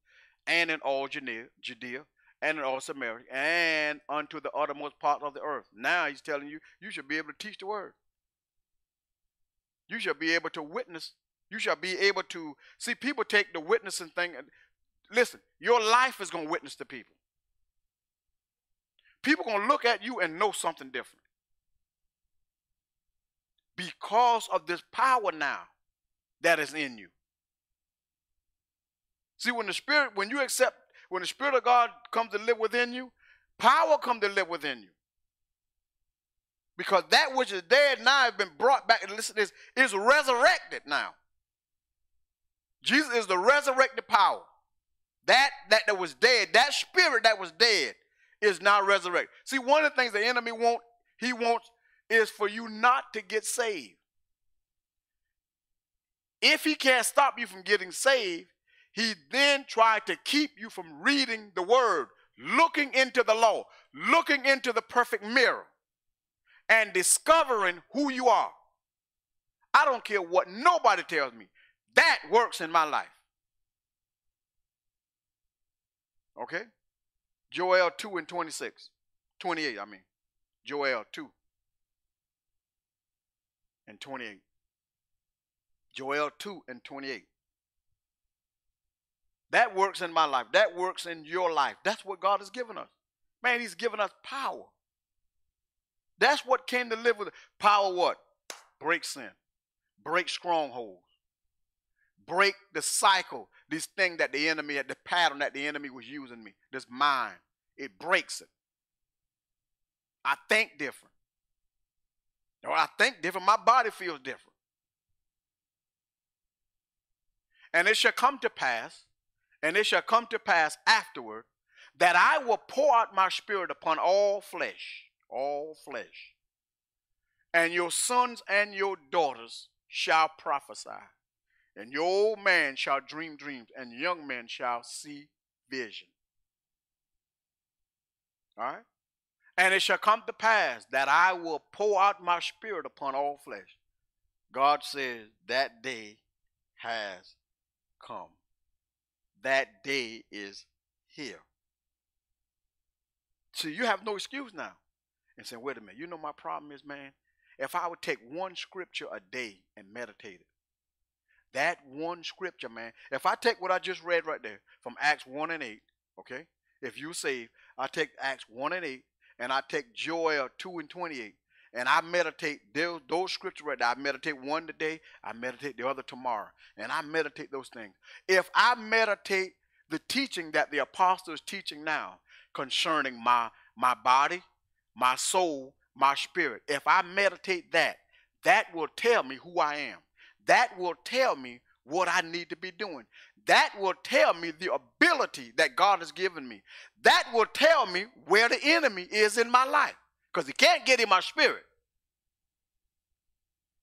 and in all Judea, Judea and in all Samaria and unto the uttermost part of the earth. Now he's telling you, you should be able to teach the word. You shall be able to witness. You shall be able to see people take the witnessing thing. Listen, your life is going to witness to people people going to look at you and know something different. Because of this power now that is in you. See, when the Spirit, when you accept, when the Spirit of God comes to live within you, power comes to live within you. Because that which is dead now has been brought back, and listen this, is resurrected now. Jesus is the resurrected power. That that, that was dead, that spirit that was dead is now resurrected. See, one of the things the enemy wants, he wants is for you not to get saved. If he can't stop you from getting saved, he then tried to keep you from reading the word, looking into the law, looking into the perfect mirror, and discovering who you are. I don't care what nobody tells me. That works in my life. Okay? Joel 2 and 26. 28, I mean. Joel 2 and 28. Joel 2 and 28. That works in my life. That works in your life. That's what God has given us. Man, He's given us power. That's what came to live with power. What? Break sin, break strongholds, break the cycle, this thing that the enemy, had, the pattern that the enemy was using me, this mind. It breaks it. I think different. Or I think different, my body feels different. And it shall come to pass, and it shall come to pass afterward, that I will pour out my spirit upon all flesh, all flesh. And your sons and your daughters shall prophesy, and your old man shall dream dreams, and young men shall see vision. All right? And it shall come to pass that I will pour out my spirit upon all flesh. God says that day has come. That day is here. So you have no excuse now. And say, wait a minute, you know my problem is, man? If I would take one scripture a day and meditate it, that one scripture, man, if I take what I just read right there from Acts 1 and 8, okay? If you say, I take Acts 1 and 8 and I take Joel 2 and 28 and I meditate those, those scriptures right there. I meditate one today, I meditate the other tomorrow, and I meditate those things. If I meditate the teaching that the apostle is teaching now concerning my my body, my soul, my spirit, if I meditate that, that will tell me who I am. That will tell me what I need to be doing. That will tell me the ability that God has given me. That will tell me where the enemy is in my life. Because he can't get in my spirit.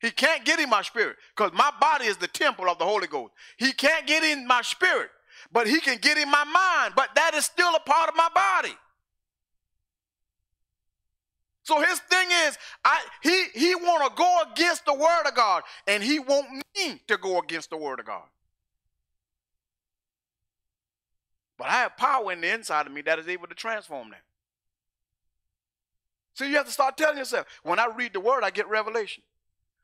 He can't get in my spirit because my body is the temple of the Holy Ghost. He can't get in my spirit, but he can get in my mind. But that is still a part of my body. So his thing is, I he he want to go against the word of God, and he want me to go against the word of God. But I have power in the inside of me that is able to transform that. So you have to start telling yourself, when I read the word, I get revelation.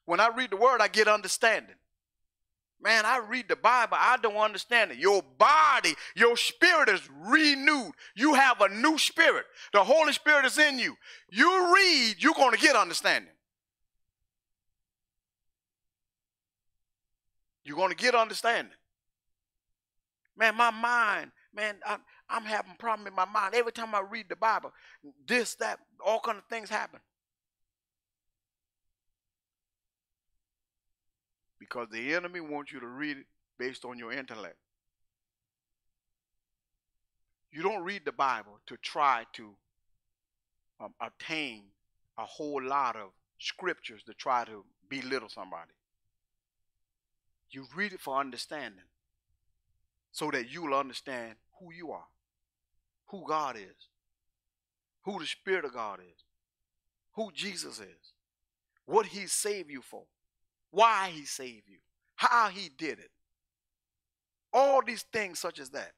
When I read the word, I get understanding. Man, I read the Bible, I don't understand it. Your body, your spirit is renewed. You have a new spirit. The Holy Spirit is in you. You read, you're going to get understanding. You're going to get understanding. Man, my mind man, I'm, I'm having problem in my mind. Every time I read the Bible, this, that, all kind of things happen. Because the enemy wants you to read it based on your intellect. You don't read the Bible to try to um, obtain a whole lot of scriptures to try to belittle somebody. You read it for understanding so that you will understand who you are, who God is, who the Spirit of God is, who Jesus is, what He saved you for, why He saved you, how He did it. All these things, such as that,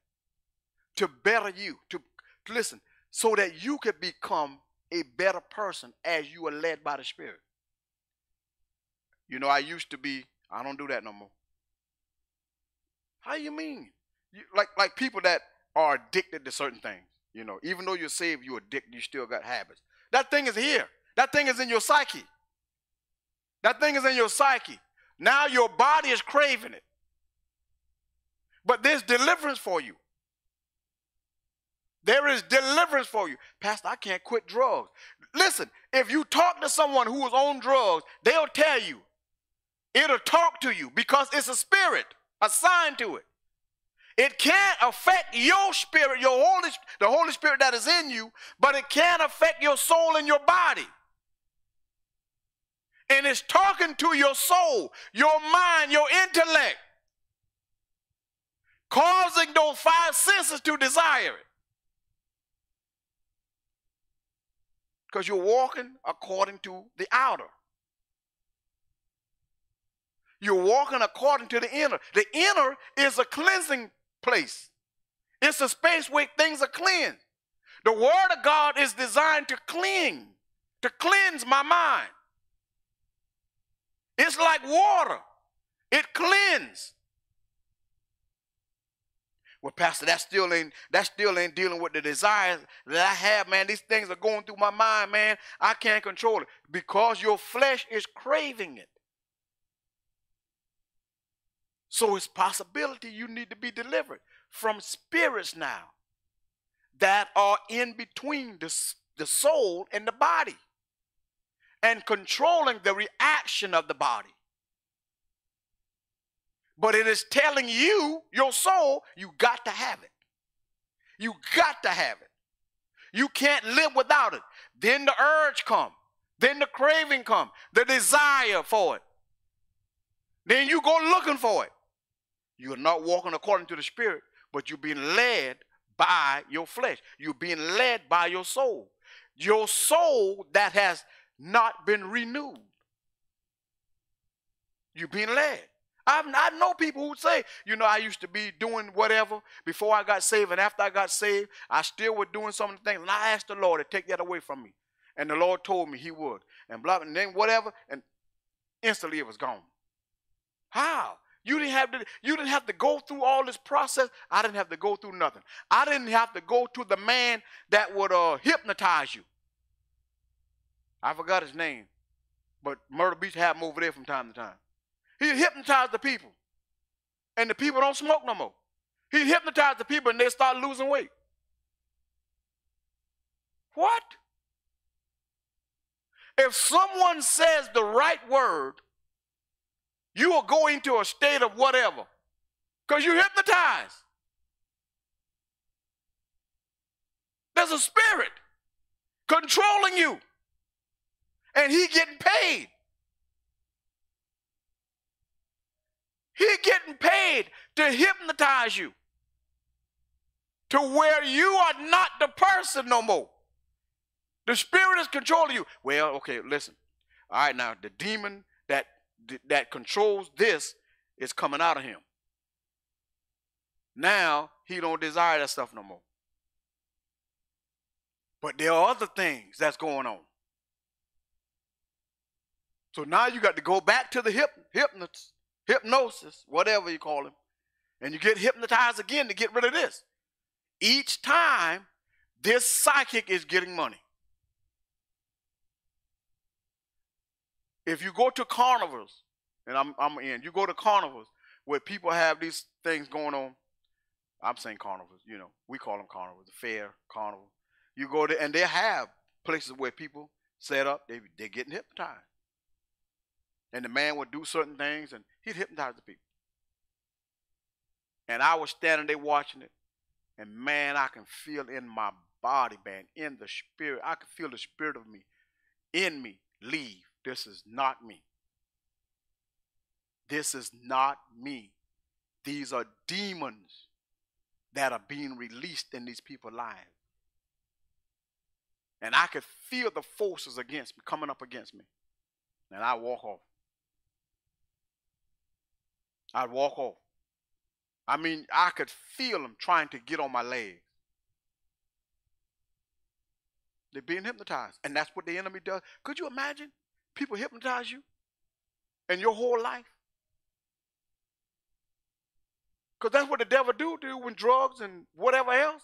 to better you, to listen, so that you could become a better person as you are led by the Spirit. You know, I used to be, I don't do that no more. How you mean? You, like like people that are addicted to certain things. You know, even though you're saved, you're addicted, you still got habits. That thing is here. That thing is in your psyche. That thing is in your psyche. Now your body is craving it. But there's deliverance for you. There is deliverance for you. Pastor, I can't quit drugs. Listen, if you talk to someone who is on drugs, they'll tell you. It'll talk to you because it's a spirit assigned to it. It can't affect your spirit, your Holy, the Holy Spirit that is in you, but it can affect your soul and your body. And it's talking to your soul, your mind, your intellect, causing those five senses to desire it. Because you're walking according to the outer. You're walking according to the inner. The inner is a cleansing place. It's a space where things are cleansed. The word of God is designed to clean, to cleanse my mind. It's like water. It cleans. Well, Pastor, that still ain't that still ain't dealing with the desires that I have, man. These things are going through my mind, man. I can't control it because your flesh is craving it. So it's possibility you need to be delivered from spirits now that are in between the, the soul and the body and controlling the reaction of the body. But it is telling you, your soul, you got to have it. You got to have it. You can't live without it. Then the urge come. Then the craving come. The desire for it. Then you go looking for it. You're not walking according to the spirit, but you're being led by your flesh. You're being led by your soul. Your soul that has not been renewed. You're being led. I've, I know people who say, you know, I used to be doing whatever before I got saved, and after I got saved, I still was doing some of the things. And I asked the Lord to take that away from me. And the Lord told me He would. And blah, and then whatever, and instantly it was gone. How? You didn't have to, you didn't have to go through all this process. I didn't have to go through nothing. I didn't have to go to the man that would uh, hypnotize you. I forgot his name, but Beach had him over there from time to time. He hypnotized the people, and the people don't smoke no more. He hypnotized the people, and they start losing weight. What? If someone says the right word you will go into a state of whatever because you're hypnotized. There's a spirit controlling you, and he getting paid. He getting paid to hypnotize you to where you are not the person no more. The spirit is controlling you. Well, okay, listen. All right, now the demon that that controls this is coming out of him. Now he don't desire that stuff no more. But there are other things that's going on. So now you got to go back to the hyp, hypnosis, hypnosis, whatever you call him, and you get hypnotized again to get rid of this. Each time, this psychic is getting money. If you go to carnivals, and I'm I'm in, you go to carnivals where people have these things going on. I'm saying carnivals, you know, we call them carnivals, the fair carnival. You go there and they have places where people set up, they they're getting hypnotized. And the man would do certain things and he'd hypnotize the people. And I was standing there watching it, and man, I can feel in my body, man, in the spirit, I can feel the spirit of me in me leave this is not me. This is not me. These are demons that are being released in these people's lives. And I could feel the forces against me, coming up against me. And I walk off. I'd walk off. I mean, I could feel them trying to get on my legs. They're being hypnotized. And that's what the enemy does. Could you imagine? People hypnotize you and your whole life. Because that's what the devil do do when drugs and whatever else,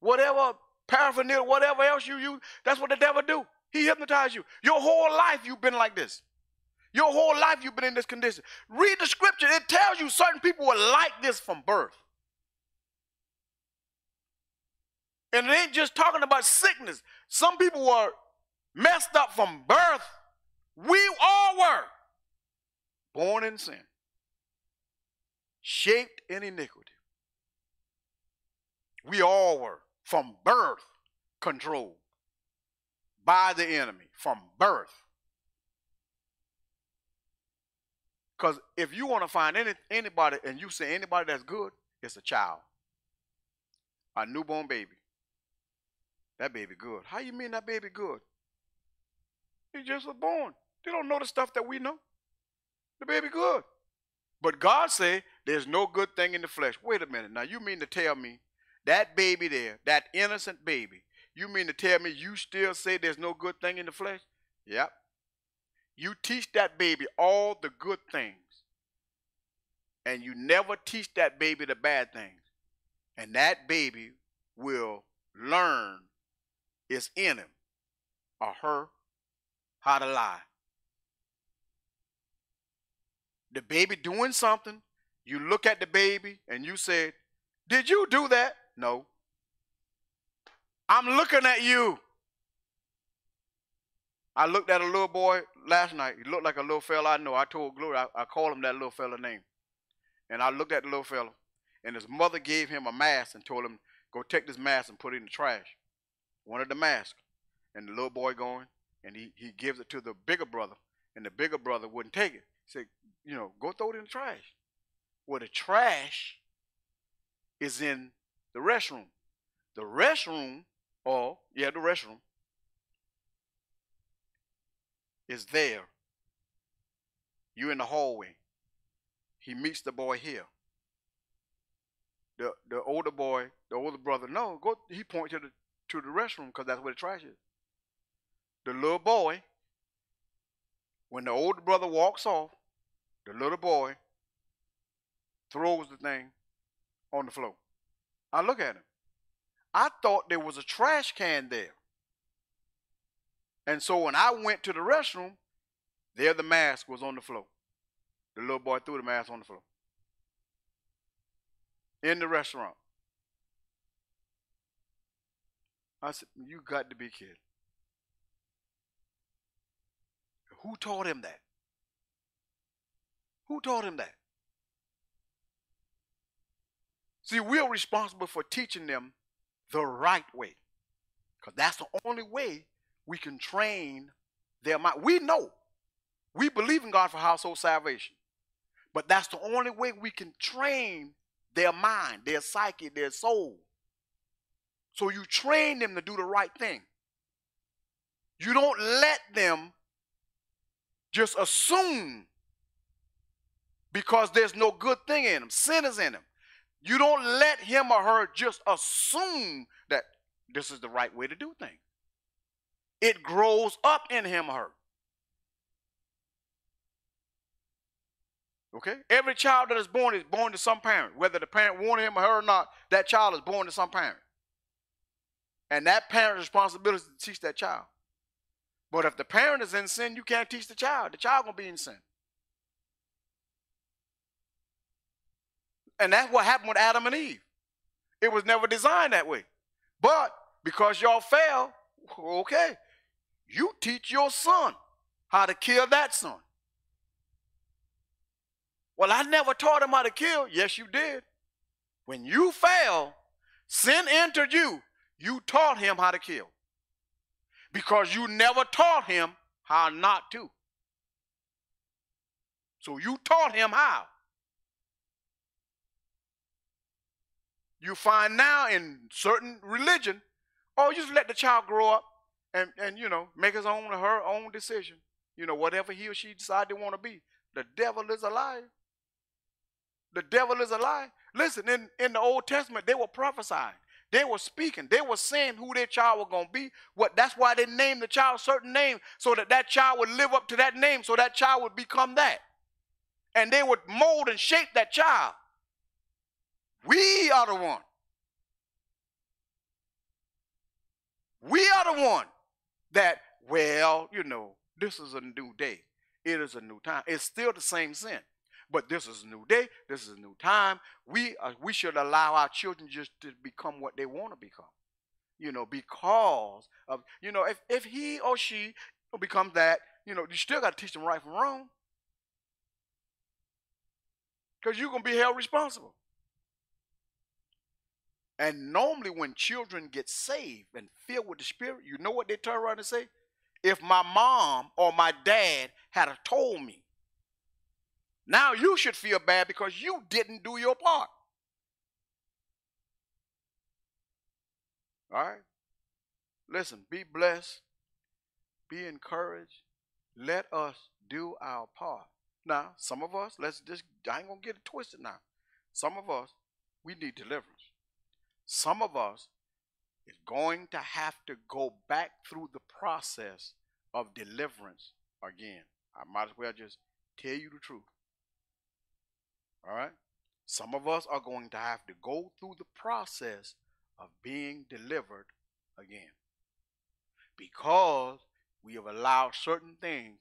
whatever paraphernalia, whatever else you use, that's what the devil do. He hypnotize you. Your whole life you've been like this. Your whole life you've been in this condition. Read the scripture. It tells you certain people were like this from birth. And it ain't just talking about sickness. Some people were messed up from birth. We all were born in sin, shaped in iniquity. We all were from birth controlled by the enemy, from birth. Because if you want to find any, anybody and you say anybody that's good, it's a child, a newborn baby. That baby good. How you mean that baby good? He just was born. They don't know the stuff that we know. The baby good. But God said there's no good thing in the flesh. Wait a minute. Now you mean to tell me that baby there, that innocent baby, you mean to tell me you still say there's no good thing in the flesh? Yep. You teach that baby all the good things. And you never teach that baby the bad things. And that baby will learn it's in him or her how to lie. The baby doing something, you look at the baby and you said, Did you do that? No. I'm looking at you. I looked at a little boy last night. He looked like a little fella I know. I told Glory, I, I called him that little fella name. And I looked at the little fella, and his mother gave him a mask and told him, Go take this mask and put it in the trash. Wanted the mask. And the little boy going, and he, he gives it to the bigger brother, and the bigger brother wouldn't take it. He said, You know, go throw it in the trash. Well, the trash is in the restroom. The restroom, or, yeah, the restroom, is there. You in the hallway. He meets the boy here. The the older boy, the older brother, no, go. He points to the to the restroom because that's where the trash is. The little boy, when the older brother walks off, the little boy throws the thing on the floor. I look at him. I thought there was a trash can there. And so when I went to the restroom, there the mask was on the floor. The little boy threw the mask on the floor. In the restaurant. I said, You got to be kidding. Who taught him that? Who taught him that? See, we're responsible for teaching them the right way. Because that's the only way we can train their mind. We know. We believe in God for household salvation. But that's the only way we can train their mind, their psyche, their soul. So you train them to do the right thing. You don't let them just assume because there's no good thing in them, sin is in them. You don't let him or her just assume that this is the right way to do things. It grows up in him or her. Okay? Every child that is born is born to some parent. Whether the parent wanted him or her or not, that child is born to some parent. And that parent's responsibility is to teach that child. But if the parent is in sin, you can't teach the child. The child gonna be in sin. And that's what happened with Adam and Eve. It was never designed that way. But because y'all fell, okay, you teach your son how to kill that son. Well, I never taught him how to kill. Yes, you did. When you fell, sin entered you. You taught him how to kill. Because you never taught him how not to. So you taught him how. You find now in certain religion, oh, just let the child grow up and, and you know, make his own her own decision. You know, whatever he or she decide they want to be. The devil is a liar. The devil is a lie. Listen, in, in the Old Testament, they were prophesying. They were speaking. They were saying who their child was going to be. What that's why they named the child certain name so that that child would live up to that name, so that child would become that. And they would mold and shape that child. We are the one. We are the one that, well, you know, this is a new day. It is a new time. It's still the same sin. But this is a new day. This is a new time. We uh, we should allow our children just to become what they want to become. You know, because of you know, if if he or she becomes that, you know, you still got to teach them right from wrong. Because you're gonna be held responsible. And normally, when children get saved and filled with the Spirit, you know what they turn around and say? If my mom or my dad had told me now you should feel bad because you didn't do your part. All right? listen, be blessed, be encouraged. Let us do our part. Now, some of us, let's just, I ain't to get it twisted now. Some of us, we need deliverance. Some of us is going to have to go back through the process of deliverance again. I might as well just tell you the truth. All right? Some of us are going to have to go through the process of being delivered again because we have allowed certain things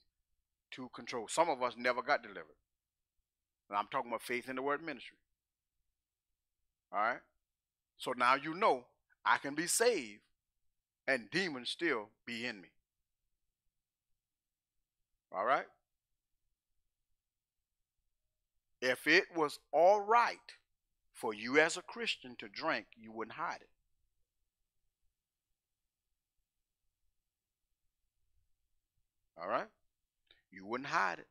to control. Some of us never got delivered. And I'm talking about faith in the word ministry. All right? So now you know I can be saved and demons still be in me. All right? If it was all right for you as a Christian to drink, you wouldn't hide it. All right? You wouldn't hide it.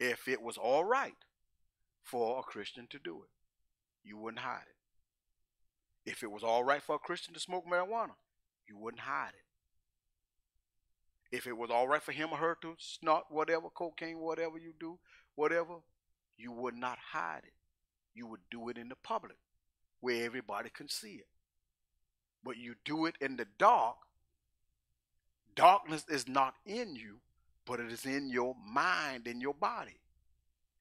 If it was all right for a Christian to do it, you wouldn't hide it. If it was all right for a Christian to smoke marijuana, you wouldn't hide it. If it was all right for him or her to snort whatever, cocaine, whatever you do, whatever, you would not hide it. You would do it in the public where everybody can see it. But you do it in the dark. Darkness is not in you, but it is in your mind, and your body.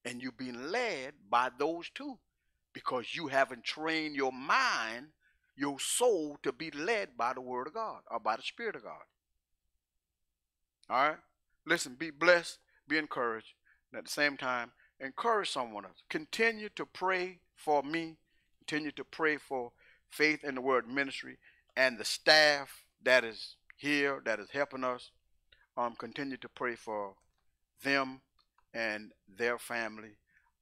And you're being led by those two because you haven't trained your mind, your soul to be led by the Word of God or by the Spirit of God. All right? Listen, be blessed, be encouraged, and at the same time, encourage someone else. Continue to pray for me, continue to pray for faith in the Word ministry and the staff that is here, that is helping us. Um, continue to pray for them and their family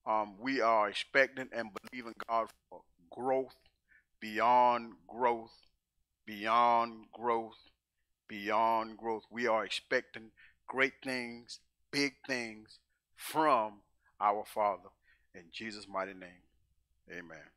um, we are expecting and believing God for growth beyond growth, beyond growth, beyond growth. We are expecting great things, big things from our Father. In Jesus' mighty name, amen.